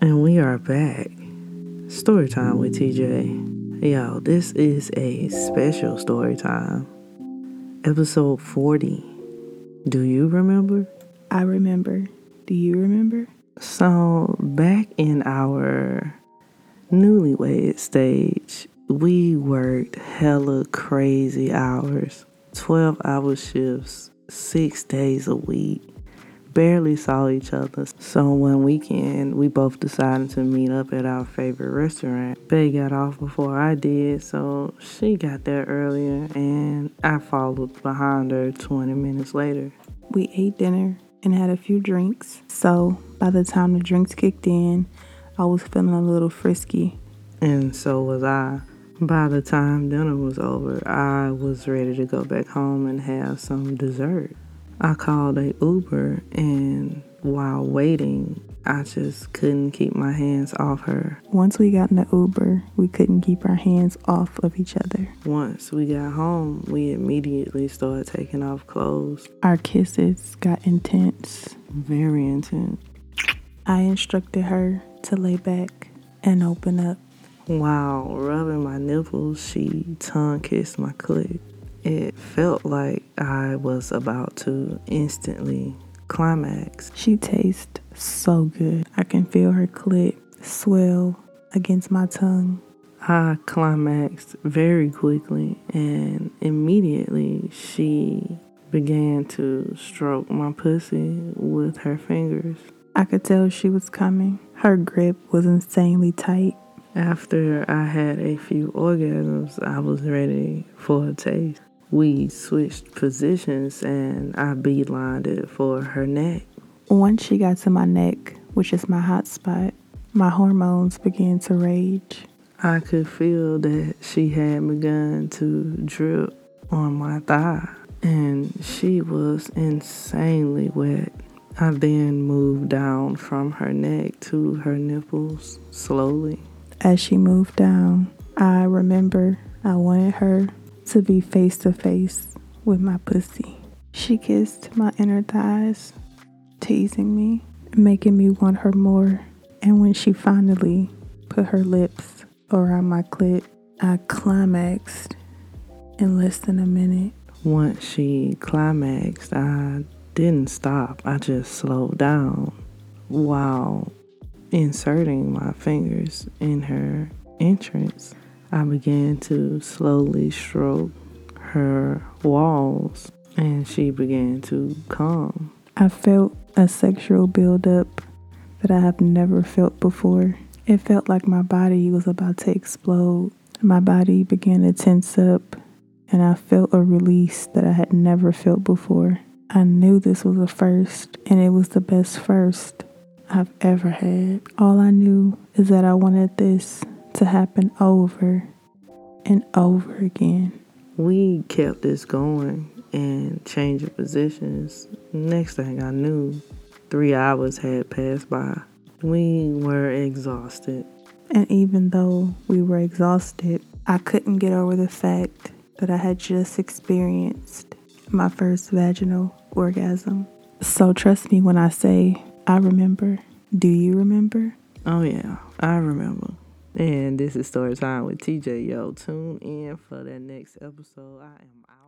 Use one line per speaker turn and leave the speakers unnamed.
And we are back. Story time with TJ. Y'all, this is a special story time. Episode 40. Do you remember?
I remember. Do you remember?
So, back in our newlywed stage, we worked hella crazy hours 12 hour shifts, six days a week barely saw each other. So one weekend, we both decided to meet up at our favorite restaurant. Bay got off before I did, so she got there earlier, and I followed behind her 20 minutes later.
We ate dinner and had a few drinks. So by the time the drinks kicked in, I was feeling a little frisky.
And so was I. By the time dinner was over, I was ready to go back home and have some dessert. I called a Uber and while waiting, I just couldn't keep my hands off her.
Once we got in the Uber, we couldn't keep our hands off of each other.
Once we got home, we immediately started taking off clothes.
Our kisses got intense.
Very intense.
I instructed her to lay back and open up.
While rubbing my nipples, she tongue kissed my clit. It felt like I was about to instantly climax.
She tastes so good. I can feel her clit swell against my tongue.
I climaxed very quickly, and immediately she began to stroke my pussy with her fingers.
I could tell she was coming. Her grip was insanely tight.
After I had a few orgasms, I was ready for a taste we switched positions and I beelined it for her neck.
Once she got to my neck, which is my hot spot, my hormones began to rage.
I could feel that she had begun to drip on my thigh, and she was insanely wet. I then moved down from her neck to her nipples slowly.
As she moved down, I remember I wanted her to be face to face with my pussy. She kissed my inner thighs, teasing me, making me want her more. And when she finally put her lips around my clit, I climaxed in less than a minute.
Once she climaxed, I didn't stop. I just slowed down while inserting my fingers in her entrance. I began to slowly stroke her walls and she began to calm.
I felt a sexual buildup that I have never felt before. It felt like my body was about to explode. My body began to tense up and I felt a release that I had never felt before. I knew this was a first and it was the best first I've ever had. All I knew is that I wanted this to happen over and over again.
We kept this going and changing positions. Next thing I knew, three hours had passed by. We were exhausted.
And even though we were exhausted, I couldn't get over the fact that I had just experienced my first vaginal orgasm. So trust me when I say I remember. Do you remember?
Oh, yeah, I remember. And this is Story Time with TJ. Yo, tune in for that next episode. I am out.